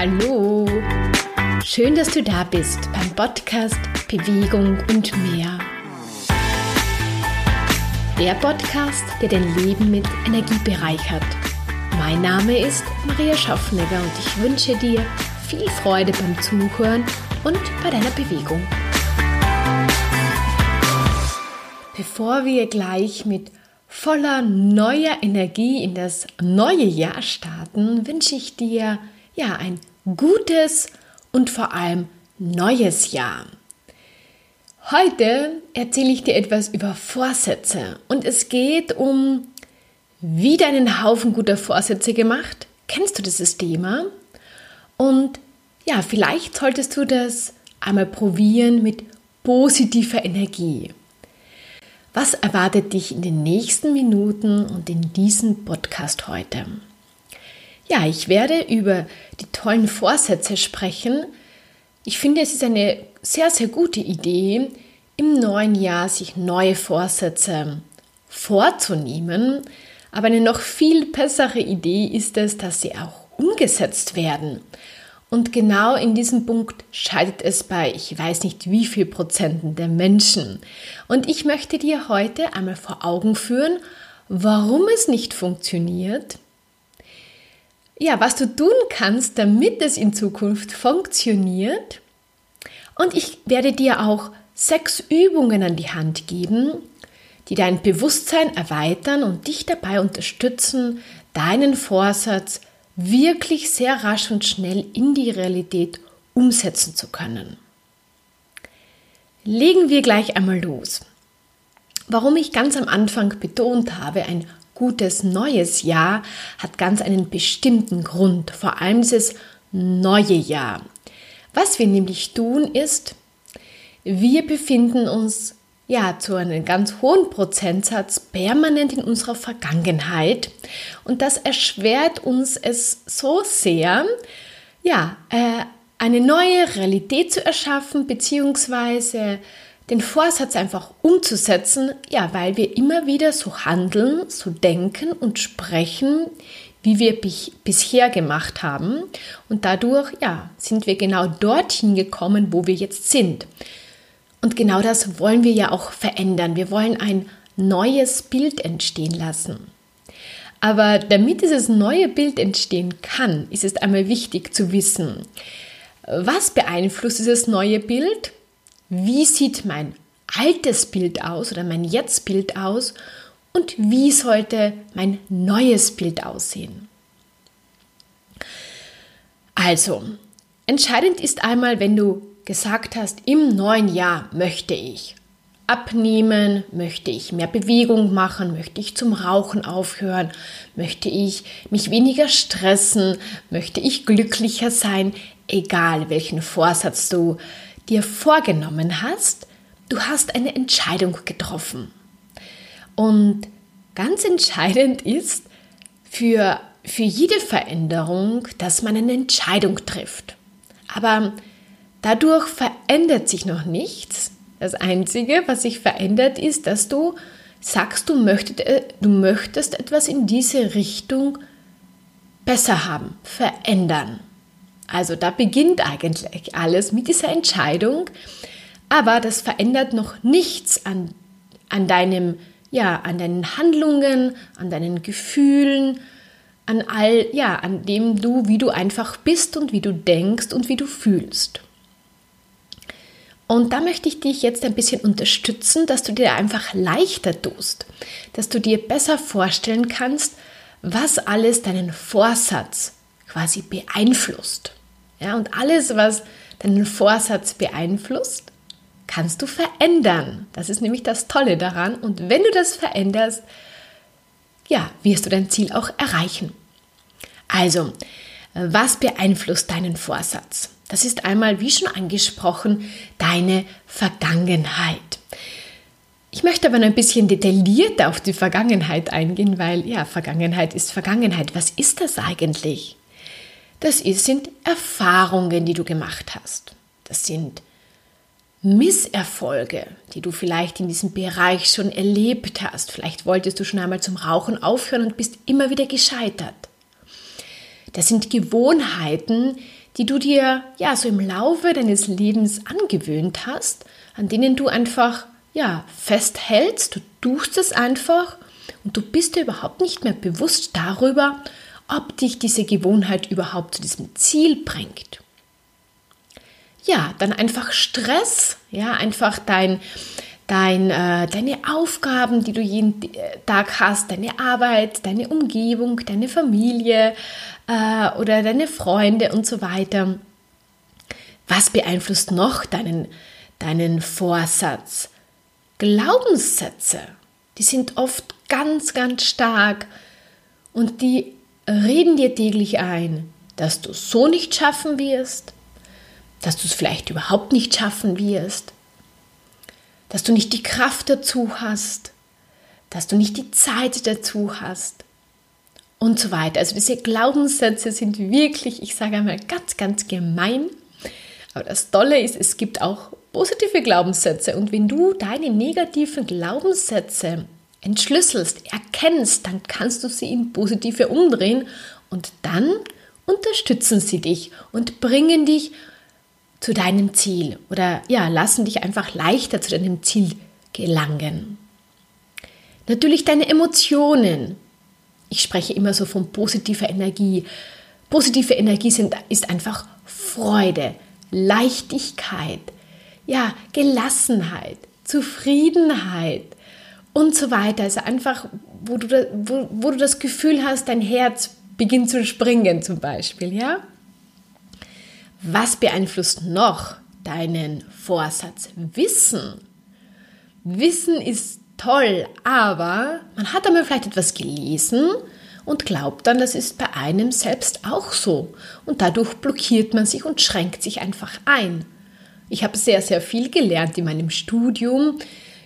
Hallo! Schön, dass du da bist beim Podcast Bewegung und mehr. Der Podcast, der dein Leben mit Energie bereichert. Mein Name ist Maria Schaffnegger und ich wünsche dir viel Freude beim Zuhören und bei deiner Bewegung. Bevor wir gleich mit voller neuer Energie in das neue Jahr starten, wünsche ich dir ja ein gutes und vor allem neues Jahr. Heute erzähle ich dir etwas über Vorsätze und es geht um, wie du einen Haufen guter Vorsätze gemacht. Kennst du dieses Thema? Und ja, vielleicht solltest du das einmal probieren mit positiver Energie. Was erwartet dich in den nächsten Minuten und in diesem Podcast heute? Ja, ich werde über die tollen Vorsätze sprechen. Ich finde, es ist eine sehr, sehr gute Idee, im neuen Jahr sich neue Vorsätze vorzunehmen. Aber eine noch viel bessere Idee ist es, dass sie auch umgesetzt werden. Und genau in diesem Punkt scheitert es bei, ich weiß nicht wie viel Prozenten der Menschen. Und ich möchte dir heute einmal vor Augen führen, warum es nicht funktioniert ja, was du tun kannst, damit es in Zukunft funktioniert. Und ich werde dir auch sechs Übungen an die Hand geben, die dein Bewusstsein erweitern und dich dabei unterstützen, deinen Vorsatz wirklich sehr rasch und schnell in die Realität umsetzen zu können. Legen wir gleich einmal los. Warum ich ganz am Anfang betont habe, ein gutes neues Jahr hat ganz einen bestimmten Grund, vor allem dieses neue Jahr. Was wir nämlich tun ist, wir befinden uns ja zu einem ganz hohen Prozentsatz permanent in unserer Vergangenheit und das erschwert uns es so sehr, ja, äh, eine neue Realität zu erschaffen beziehungsweise den Vorsatz einfach umzusetzen, ja, weil wir immer wieder so handeln, so denken und sprechen, wie wir bisher gemacht haben. Und dadurch, ja, sind wir genau dorthin gekommen, wo wir jetzt sind. Und genau das wollen wir ja auch verändern. Wir wollen ein neues Bild entstehen lassen. Aber damit dieses neue Bild entstehen kann, ist es einmal wichtig zu wissen, was beeinflusst dieses neue Bild wie sieht mein altes Bild aus oder mein Jetzt-Bild aus und wie sollte mein neues Bild aussehen. Also, entscheidend ist einmal, wenn du gesagt hast, im neuen Jahr möchte ich abnehmen, möchte ich mehr Bewegung machen, möchte ich zum Rauchen aufhören, möchte ich mich weniger stressen, möchte ich glücklicher sein, egal welchen Vorsatz du dir vorgenommen hast, du hast eine Entscheidung getroffen. Und ganz entscheidend ist für, für jede Veränderung, dass man eine Entscheidung trifft. Aber dadurch verändert sich noch nichts. Das Einzige, was sich verändert, ist, dass du sagst, du möchtest, äh, du möchtest etwas in diese Richtung besser haben, verändern. Also da beginnt eigentlich alles mit dieser Entscheidung, aber das verändert noch nichts an, an deinem, ja, an deinen Handlungen, an deinen Gefühlen, an all, ja, an dem du, wie du einfach bist und wie du denkst und wie du fühlst. Und da möchte ich dich jetzt ein bisschen unterstützen, dass du dir einfach leichter tust, dass du dir besser vorstellen kannst, was alles deinen Vorsatz quasi beeinflusst. Ja, und alles, was deinen Vorsatz beeinflusst, kannst du verändern. Das ist nämlich das Tolle daran. Und wenn du das veränderst, ja, wirst du dein Ziel auch erreichen. Also, was beeinflusst deinen Vorsatz? Das ist einmal, wie schon angesprochen, deine Vergangenheit. Ich möchte aber noch ein bisschen detaillierter auf die Vergangenheit eingehen, weil ja, Vergangenheit ist Vergangenheit. Was ist das eigentlich? Das sind Erfahrungen, die du gemacht hast. Das sind Misserfolge, die du vielleicht in diesem Bereich schon erlebt hast. Vielleicht wolltest du schon einmal zum Rauchen aufhören und bist immer wieder gescheitert. Das sind Gewohnheiten, die du dir ja so im Laufe deines Lebens angewöhnt hast, an denen du einfach ja festhältst, du tust es einfach und du bist dir überhaupt nicht mehr bewusst darüber, ob dich diese Gewohnheit überhaupt zu diesem Ziel bringt. Ja, dann einfach Stress, ja, einfach dein, dein, äh, deine Aufgaben, die du jeden Tag hast, deine Arbeit, deine Umgebung, deine Familie äh, oder deine Freunde und so weiter. Was beeinflusst noch deinen, deinen Vorsatz? Glaubenssätze, die sind oft ganz, ganz stark und die reden dir täglich ein, dass du so nicht schaffen wirst, dass du es vielleicht überhaupt nicht schaffen wirst, dass du nicht die Kraft dazu hast, dass du nicht die Zeit dazu hast und so weiter. Also diese Glaubenssätze sind wirklich, ich sage einmal, ganz, ganz gemein. Aber das Tolle ist, es gibt auch positive Glaubenssätze. Und wenn du deine negativen Glaubenssätze entschlüsselst, erkennst, dann kannst du sie in positive umdrehen und dann unterstützen sie dich und bringen dich zu deinem Ziel oder ja, lassen dich einfach leichter zu deinem Ziel gelangen. Natürlich deine Emotionen. Ich spreche immer so von positiver Energie. Positive Energie sind, ist einfach Freude, Leichtigkeit, ja, Gelassenheit, Zufriedenheit und so weiter. Also einfach, wo du, wo, wo du das Gefühl hast, dein Herz beginnt zu springen zum Beispiel, ja? Was beeinflusst noch deinen Vorsatz? Wissen. Wissen ist toll, aber man hat einmal vielleicht etwas gelesen und glaubt dann, das ist bei einem selbst auch so. Und dadurch blockiert man sich und schränkt sich einfach ein. Ich habe sehr, sehr viel gelernt in meinem Studium,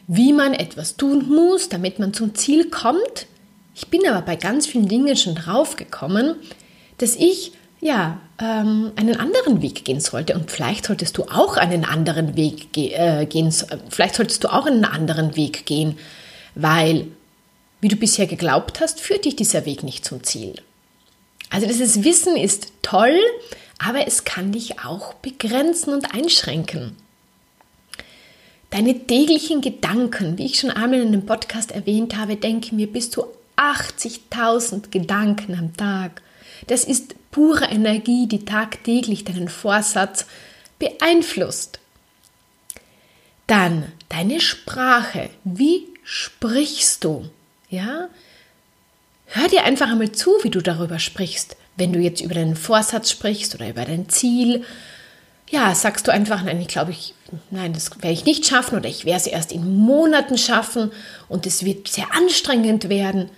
wie man etwas tun muss, damit man zum Ziel kommt. Ich bin aber bei ganz vielen Dingen schon draufgekommen, dass ich ja ähm, einen anderen Weg gehen sollte und vielleicht solltest du auch einen anderen Weg ge äh, gehen. Vielleicht solltest du auch einen anderen Weg gehen, weil wie du bisher geglaubt hast, führt dich dieser Weg nicht zum Ziel. Also dieses Wissen ist toll, aber es kann dich auch begrenzen und einschränken. Deine täglichen Gedanken, wie ich schon einmal in einem Podcast erwähnt habe, denke mir bis zu 80.000 Gedanken am Tag. Das ist pure Energie, die tagtäglich deinen Vorsatz beeinflusst. Dann deine Sprache. Wie sprichst du? Ja? Hör dir einfach einmal zu, wie du darüber sprichst. Wenn du jetzt über deinen Vorsatz sprichst oder über dein Ziel, ja, sagst du einfach, nein, ich glaube, ich, nein, das werde ich nicht schaffen oder ich werde es erst in Monaten schaffen und es wird sehr anstrengend werden.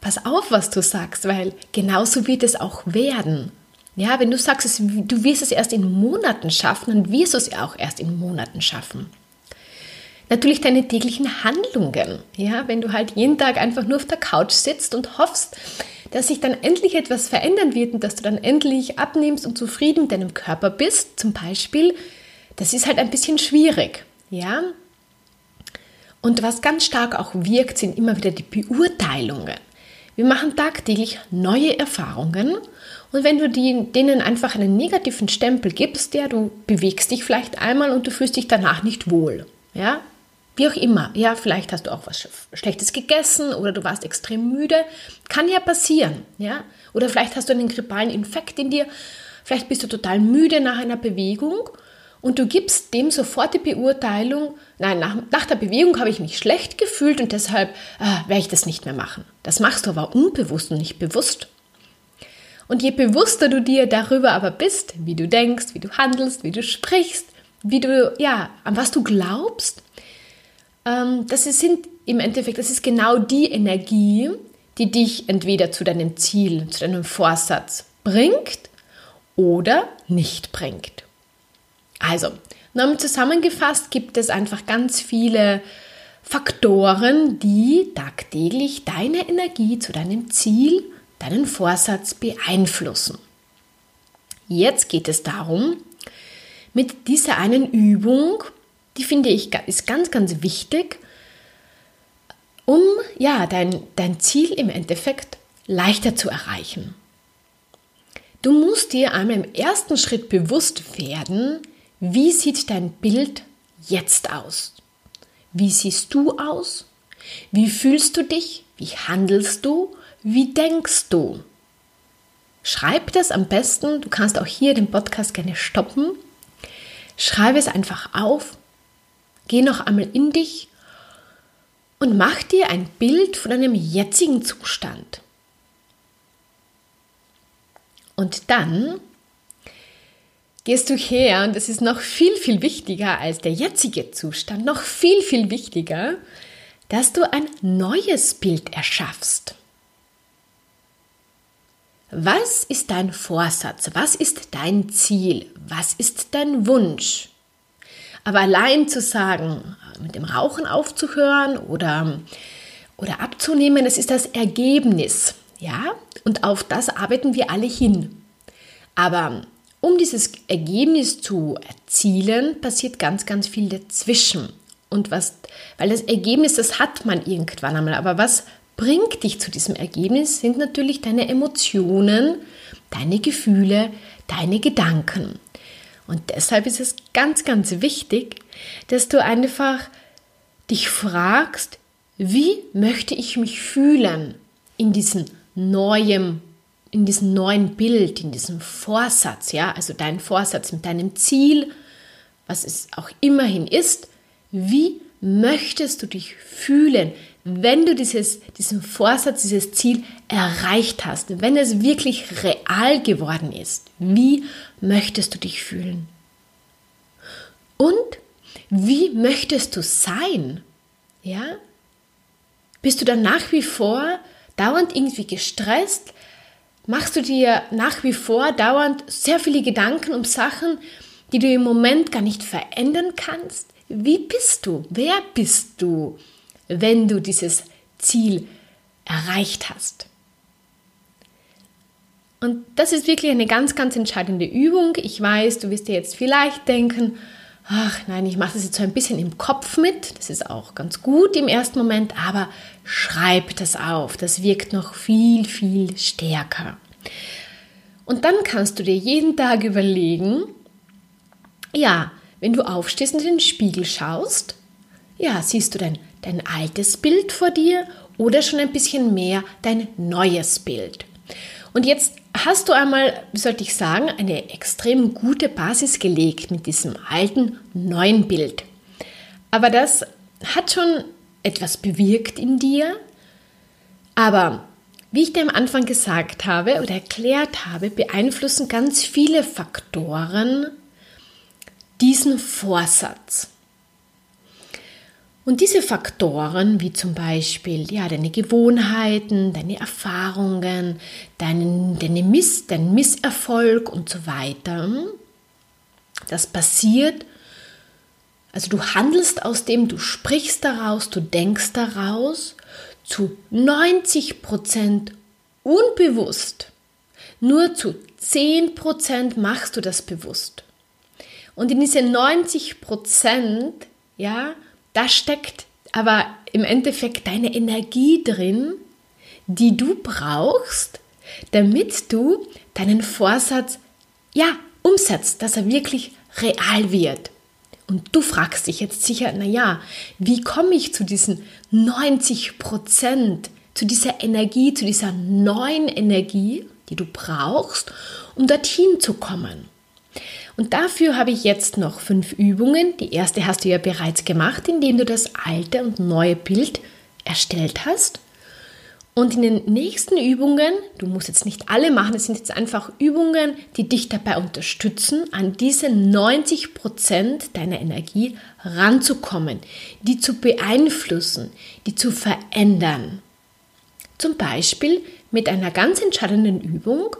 Pass auf, was du sagst, weil genauso wird es auch werden. Ja, wenn du sagst, du wirst es erst in Monaten schaffen, dann wirst du es auch erst in Monaten schaffen. Natürlich deine täglichen Handlungen. Ja, wenn du halt jeden Tag einfach nur auf der Couch sitzt und hoffst, dass sich dann endlich etwas verändern wird und dass du dann endlich abnimmst und zufrieden mit deinem Körper bist, zum Beispiel, das ist halt ein bisschen schwierig. Ja, und was ganz stark auch wirkt, sind immer wieder die Beurteilungen. Wir machen tagtäglich neue Erfahrungen und wenn du denen einfach einen negativen Stempel gibst, der du bewegst dich vielleicht einmal und du fühlst dich danach nicht wohl, ja, wie auch immer, ja, vielleicht hast du auch was Schlechtes gegessen oder du warst extrem müde, kann ja passieren, ja, oder vielleicht hast du einen grippalen Infekt in dir, vielleicht bist du total müde nach einer Bewegung und du gibst dem sofort die Beurteilung, nein, nach, nach der Bewegung habe ich mich schlecht gefühlt und deshalb äh, werde ich das nicht mehr machen. Das machst du aber unbewusst und nicht bewusst. Und je bewusster du dir darüber aber bist, wie du denkst, wie du handelst, wie du sprichst, wie du, ja, an was du glaubst, das sind im Endeffekt, das ist genau die Energie, die dich entweder zu deinem Ziel, zu deinem Vorsatz bringt oder nicht bringt. Also, nochmal zusammengefasst gibt es einfach ganz viele Faktoren, die tagtäglich deine Energie zu deinem Ziel, deinen Vorsatz beeinflussen. Jetzt geht es darum, mit dieser einen Übung, die finde ich ist ganz, ganz wichtig, um ja dein, dein Ziel im Endeffekt leichter zu erreichen. Du musst dir einmal im ersten Schritt bewusst werden, wie sieht dein Bild jetzt aus? Wie siehst du aus? Wie fühlst du dich? Wie handelst du? Wie denkst du? Schreib das am besten. Du kannst auch hier den Podcast gerne stoppen. Schreibe es einfach auf. Geh noch einmal in dich und mach dir ein Bild von deinem jetzigen Zustand. Und dann gehst du her, und das ist noch viel, viel wichtiger als der jetzige Zustand, noch viel, viel wichtiger, dass du ein neues Bild erschaffst. Was ist dein Vorsatz? Was ist dein Ziel? Was ist dein Wunsch? Aber allein zu sagen, mit dem Rauchen aufzuhören oder, oder abzunehmen, das ist das Ergebnis. Ja, und auf das arbeiten wir alle hin. Aber um dieses Ergebnis zu erzielen, passiert ganz, ganz viel dazwischen. Und was, weil das Ergebnis, das hat man irgendwann einmal. Aber was bringt dich zu diesem Ergebnis, sind natürlich deine Emotionen, deine Gefühle, deine Gedanken. Und deshalb ist es ganz, ganz wichtig, dass du einfach dich fragst, wie möchte ich mich fühlen in diesem neuen, in diesem neuen Bild, in diesem Vorsatz, ja, also dein Vorsatz mit deinem Ziel, was es auch immerhin ist, wie möchtest du dich fühlen, wenn du dieses, diesen Vorsatz, dieses Ziel erreicht hast, wenn es wirklich real geworden ist? Wie möchtest du dich fühlen? Und wie möchtest du sein? Ja? Bist du dann nach wie vor dauernd irgendwie gestresst? Machst du dir nach wie vor dauernd sehr viele Gedanken um Sachen, die du im Moment gar nicht verändern kannst? Wie bist du? Wer bist du, wenn du dieses Ziel erreicht hast? Und das ist wirklich eine ganz, ganz entscheidende Übung. Ich weiß, du wirst dir jetzt vielleicht denken, ach nein, ich mache das jetzt so ein bisschen im Kopf mit. Das ist auch ganz gut im ersten Moment, aber schreib das auf. Das wirkt noch viel, viel stärker. Und dann kannst du dir jeden Tag überlegen, ja, wenn du aufstehst und in den Spiegel schaust, ja, siehst du dein, dein altes Bild vor dir oder schon ein bisschen mehr dein neues Bild. Und jetzt hast du einmal, wie sollte ich sagen, eine extrem gute Basis gelegt mit diesem alten, neuen Bild. Aber das hat schon etwas bewirkt in dir. Aber wie ich dir am Anfang gesagt habe oder erklärt habe, beeinflussen ganz viele Faktoren diesen Vorsatz. Und diese Faktoren, wie zum Beispiel ja, deine Gewohnheiten, deine Erfahrungen, deinen, deine Miss, dein Misserfolg und so weiter, das passiert, also du handelst aus dem, du sprichst daraus, du denkst daraus, zu 90 Prozent unbewusst. Nur zu 10 Prozent machst du das bewusst. Und in diese 90 Prozent, ja, da steckt aber im Endeffekt deine Energie drin, die du brauchst, damit du deinen Vorsatz ja umsetzt, dass er wirklich real wird. Und du fragst dich jetzt sicher, naja, wie komme ich zu diesen 90 Prozent, zu dieser Energie, zu dieser neuen Energie, die du brauchst, um dorthin zu kommen? Und dafür habe ich jetzt noch fünf Übungen. Die erste hast du ja bereits gemacht, indem du das alte und neue Bild erstellt hast. Und in den nächsten Übungen, du musst jetzt nicht alle machen, es sind jetzt einfach Übungen, die dich dabei unterstützen, an diese 90 Prozent deiner Energie ranzukommen, die zu beeinflussen, die zu verändern. Zum Beispiel mit einer ganz entscheidenden Übung,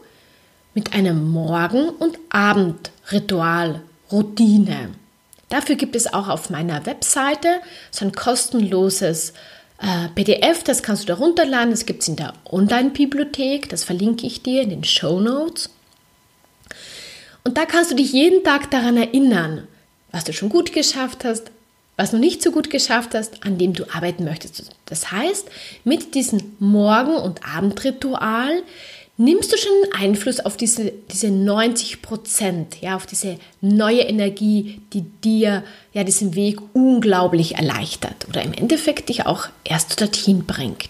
mit einem Morgen- und Abendritual, Routine. Dafür gibt es auch auf meiner Webseite so ein kostenloses äh, PDF, das kannst du da runterladen. Das gibt es in der Online-Bibliothek, das verlinke ich dir in den Show Notes. Und da kannst du dich jeden Tag daran erinnern, was du schon gut geschafft hast, was du nicht so gut geschafft hast, an dem du arbeiten möchtest. Das heißt, mit diesem Morgen- und Abendritual nimmst du schon Einfluss auf diese, diese 90 Prozent, ja, auf diese neue Energie, die dir ja diesen Weg unglaublich erleichtert oder im Endeffekt dich auch erst dorthin bringt.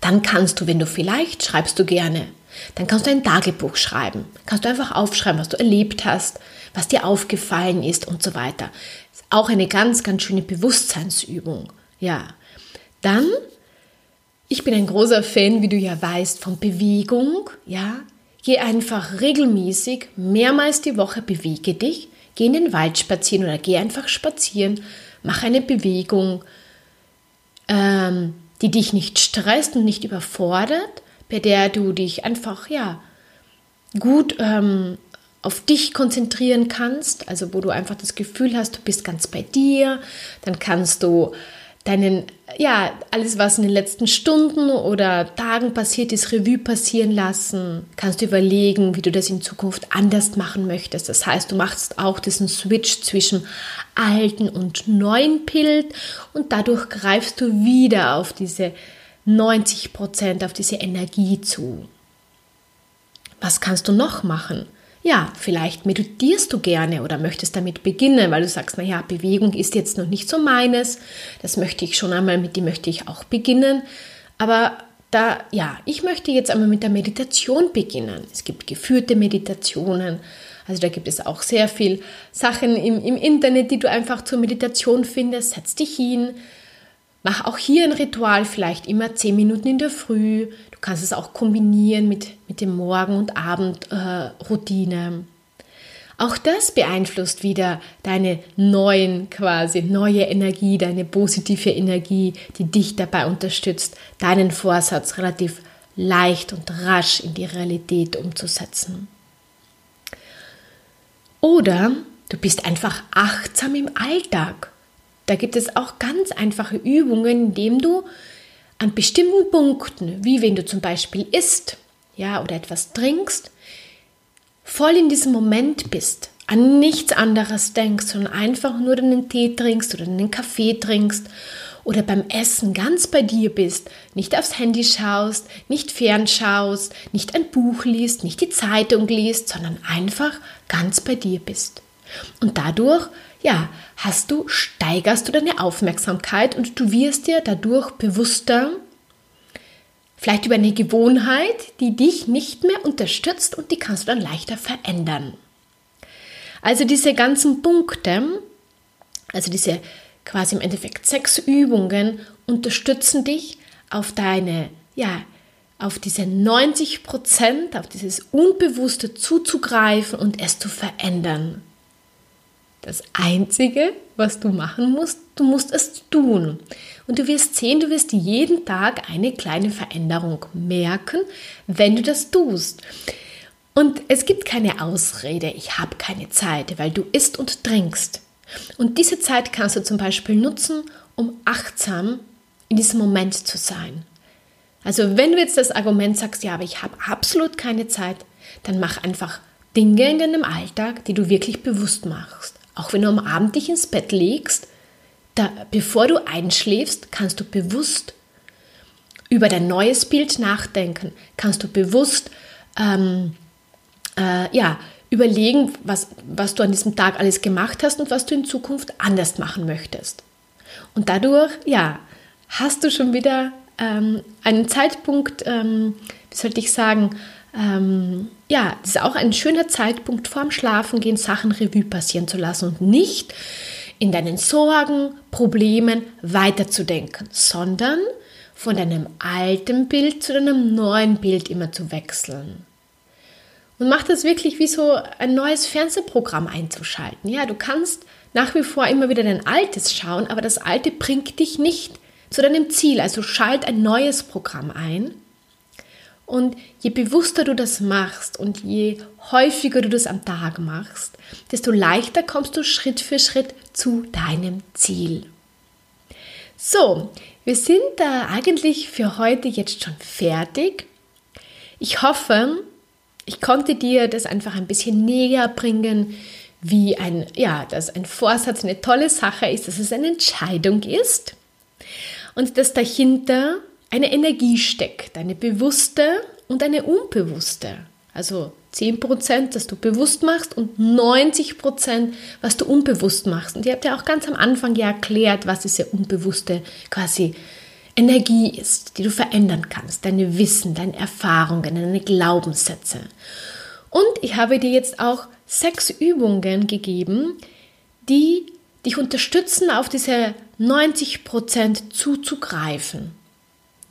Dann kannst du, wenn du vielleicht schreibst du gerne, dann kannst du ein Tagebuch schreiben. Kannst du einfach aufschreiben, was du erlebt hast, was dir aufgefallen ist und so weiter. Ist auch eine ganz, ganz schöne Bewusstseinsübung. Ja. Dann ich bin ein großer Fan, wie du ja weißt, von Bewegung, ja. Geh einfach regelmäßig, mehrmals die Woche bewege dich, geh in den Wald spazieren oder geh einfach spazieren, mach eine Bewegung, ähm, die dich nicht stresst und nicht überfordert, bei der du dich einfach, ja, gut ähm, auf dich konzentrieren kannst, also wo du einfach das Gefühl hast, du bist ganz bei dir, dann kannst du deinen, ja, alles, was in den letzten Stunden oder Tagen passiert ist, Revue passieren lassen. Kannst du überlegen, wie du das in Zukunft anders machen möchtest. Das heißt, du machst auch diesen Switch zwischen alten und neuen Bild und dadurch greifst du wieder auf diese 90 Prozent, auf diese Energie zu. Was kannst du noch machen? Ja, vielleicht meditierst du gerne oder möchtest damit beginnen, weil du sagst, naja, Bewegung ist jetzt noch nicht so meines, das möchte ich schon einmal, mit dem möchte ich auch beginnen. Aber da, ja, ich möchte jetzt einmal mit der Meditation beginnen. Es gibt geführte Meditationen, also da gibt es auch sehr viel Sachen im, im Internet, die du einfach zur Meditation findest. Setz dich hin, Mach auch hier ein Ritual, vielleicht immer zehn Minuten in der Früh. Kannst es auch kombinieren mit, mit dem Morgen- und Abendroutine. Auch das beeinflusst wieder deine neuen, quasi neue Energie, deine positive Energie, die dich dabei unterstützt, deinen Vorsatz relativ leicht und rasch in die Realität umzusetzen. Oder du bist einfach achtsam im Alltag da gibt es auch ganz einfache Übungen, indem du an bestimmten Punkten, wie wenn du zum Beispiel isst, ja, oder etwas trinkst, voll in diesem Moment bist, an nichts anderes denkst, sondern einfach nur den Tee trinkst oder den Kaffee trinkst oder beim Essen ganz bei dir bist, nicht aufs Handy schaust, nicht fernschaust, nicht ein Buch liest, nicht die Zeitung liest, sondern einfach ganz bei dir bist. Und dadurch ja, hast du, steigerst du deine Aufmerksamkeit und du wirst dir dadurch bewusster, vielleicht über eine Gewohnheit, die dich nicht mehr unterstützt und die kannst du dann leichter verändern. Also diese ganzen Punkte, also diese quasi im Endeffekt sechs Übungen unterstützen dich auf deine, ja, auf diese 90 Prozent, auf dieses Unbewusste zuzugreifen und es zu verändern. Das Einzige, was du machen musst, du musst es tun. Und du wirst sehen, du wirst jeden Tag eine kleine Veränderung merken, wenn du das tust. Und es gibt keine Ausrede, ich habe keine Zeit, weil du isst und trinkst. Und diese Zeit kannst du zum Beispiel nutzen, um achtsam in diesem Moment zu sein. Also wenn du jetzt das Argument sagst, ja, aber ich habe absolut keine Zeit, dann mach einfach Dinge in deinem Alltag, die du wirklich bewusst machst. Auch wenn du am Abend dich ins Bett legst, da, bevor du einschläfst, kannst du bewusst über dein neues Bild nachdenken, kannst du bewusst ähm, äh, ja, überlegen, was, was du an diesem Tag alles gemacht hast und was du in Zukunft anders machen möchtest. Und dadurch, ja, hast du schon wieder ähm, einen Zeitpunkt, ähm, wie sollte ich sagen, ähm, ja, das ist auch ein schöner Zeitpunkt vorm Schlafengehen, Sachen Revue passieren zu lassen und nicht in deinen Sorgen, Problemen weiterzudenken, sondern von deinem alten Bild zu deinem neuen Bild immer zu wechseln. Und mach das wirklich wie so ein neues Fernsehprogramm einzuschalten. Ja, du kannst nach wie vor immer wieder dein altes schauen, aber das alte bringt dich nicht zu deinem Ziel. Also schalt ein neues Programm ein und je bewusster du das machst und je häufiger du das am Tag machst, desto leichter kommst du Schritt für Schritt zu deinem Ziel. So, wir sind da eigentlich für heute jetzt schon fertig. Ich hoffe, ich konnte dir das einfach ein bisschen näher bringen, wie ein, ja, dass ein Vorsatz eine tolle Sache ist, dass es eine Entscheidung ist und dass dahinter eine Energie steckt, eine bewusste und eine unbewusste. Also 10%, das du bewusst machst und 90%, was du unbewusst machst. Und ihr habt ja auch ganz am Anfang ja erklärt, was diese unbewusste quasi Energie ist, die du verändern kannst. Deine Wissen, deine Erfahrungen, deine Glaubenssätze. Und ich habe dir jetzt auch sechs Übungen gegeben, die dich unterstützen, auf diese 90% zuzugreifen.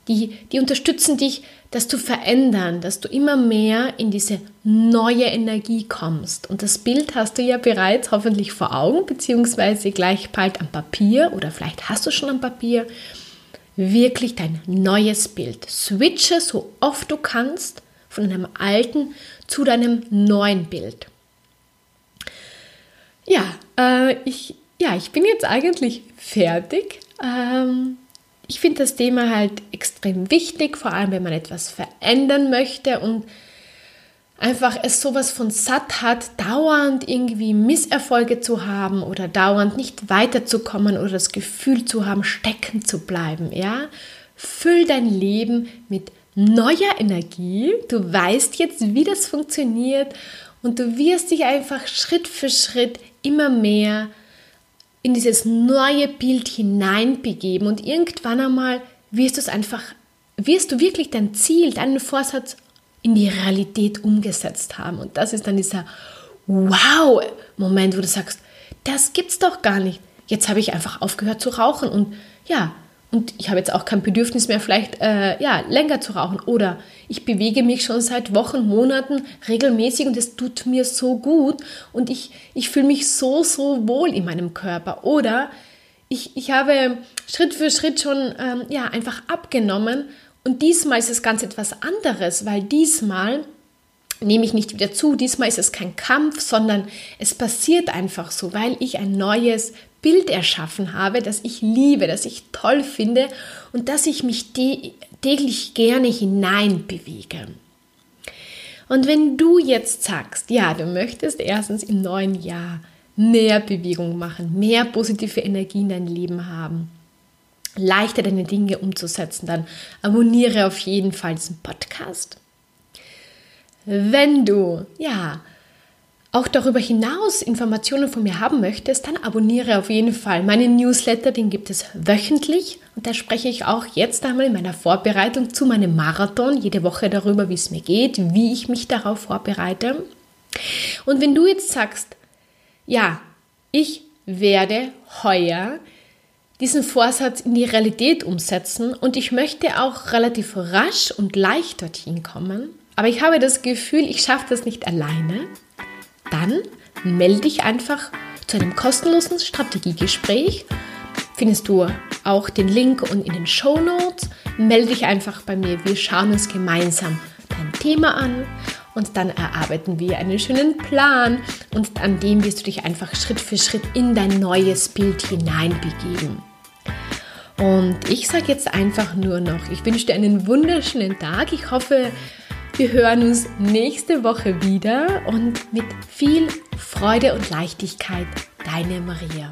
Die, die unterstützen dich, das zu verändern, dass du immer mehr in diese neue Energie kommst. Und das Bild hast du ja bereits hoffentlich vor Augen, beziehungsweise gleich bald am Papier oder vielleicht hast du schon am Papier. Wirklich dein neues Bild. Switche so oft du kannst von einem alten zu deinem neuen Bild. Ja, äh, ich, ja, ich bin jetzt eigentlich fertig. Ähm, ich finde das Thema halt extrem wichtig, vor allem wenn man etwas verändern möchte und einfach es sowas von satt hat, dauernd irgendwie Misserfolge zu haben oder dauernd nicht weiterzukommen oder das Gefühl zu haben, stecken zu bleiben, ja? Füll dein Leben mit neuer Energie. Du weißt jetzt, wie das funktioniert und du wirst dich einfach Schritt für Schritt immer mehr in dieses neue Bild hineinbegeben und irgendwann einmal wirst du es einfach, wirst du wirklich dein Ziel, deinen Vorsatz in die Realität umgesetzt haben. Und das ist dann dieser Wow-Moment, wo du sagst, das gibt's doch gar nicht. Jetzt habe ich einfach aufgehört zu rauchen und ja, und ich habe jetzt auch kein Bedürfnis mehr, vielleicht äh, ja, länger zu rauchen. Oder ich bewege mich schon seit Wochen, Monaten regelmäßig und es tut mir so gut und ich, ich fühle mich so, so wohl in meinem Körper. Oder ich, ich habe Schritt für Schritt schon ähm, ja, einfach abgenommen und diesmal ist es ganz etwas anderes, weil diesmal nehme ich nicht wieder zu. Diesmal ist es kein Kampf, sondern es passiert einfach so, weil ich ein neues Bild erschaffen habe, das ich liebe, das ich toll finde und das ich mich täglich gerne hineinbewege. Und wenn du jetzt sagst, ja, du möchtest erstens im neuen Jahr mehr Bewegung machen, mehr positive Energie in dein Leben haben, leichter deine Dinge umzusetzen, dann abonniere auf jeden Fall diesen Podcast. Wenn du, ja, auch darüber hinaus Informationen von mir haben möchtest, dann abonniere auf jeden Fall meinen Newsletter, den gibt es wöchentlich und da spreche ich auch jetzt einmal in meiner Vorbereitung zu meinem Marathon jede Woche darüber, wie es mir geht, wie ich mich darauf vorbereite. Und wenn du jetzt sagst, ja, ich werde heuer diesen Vorsatz in die Realität umsetzen und ich möchte auch relativ rasch und leicht dorthin kommen, aber ich habe das Gefühl, ich schaffe das nicht alleine, dann melde dich einfach zu einem kostenlosen Strategiegespräch. Findest du auch den Link und in den Show Notes. Melde dich einfach bei mir. Wir schauen uns gemeinsam dein Thema an und dann erarbeiten wir einen schönen Plan und an dem wirst du dich einfach Schritt für Schritt in dein neues Bild hineinbegeben. Und ich sage jetzt einfach nur noch, ich wünsche dir einen wunderschönen Tag. Ich hoffe, wir hören uns nächste Woche wieder und mit viel Freude und Leichtigkeit, deine Maria.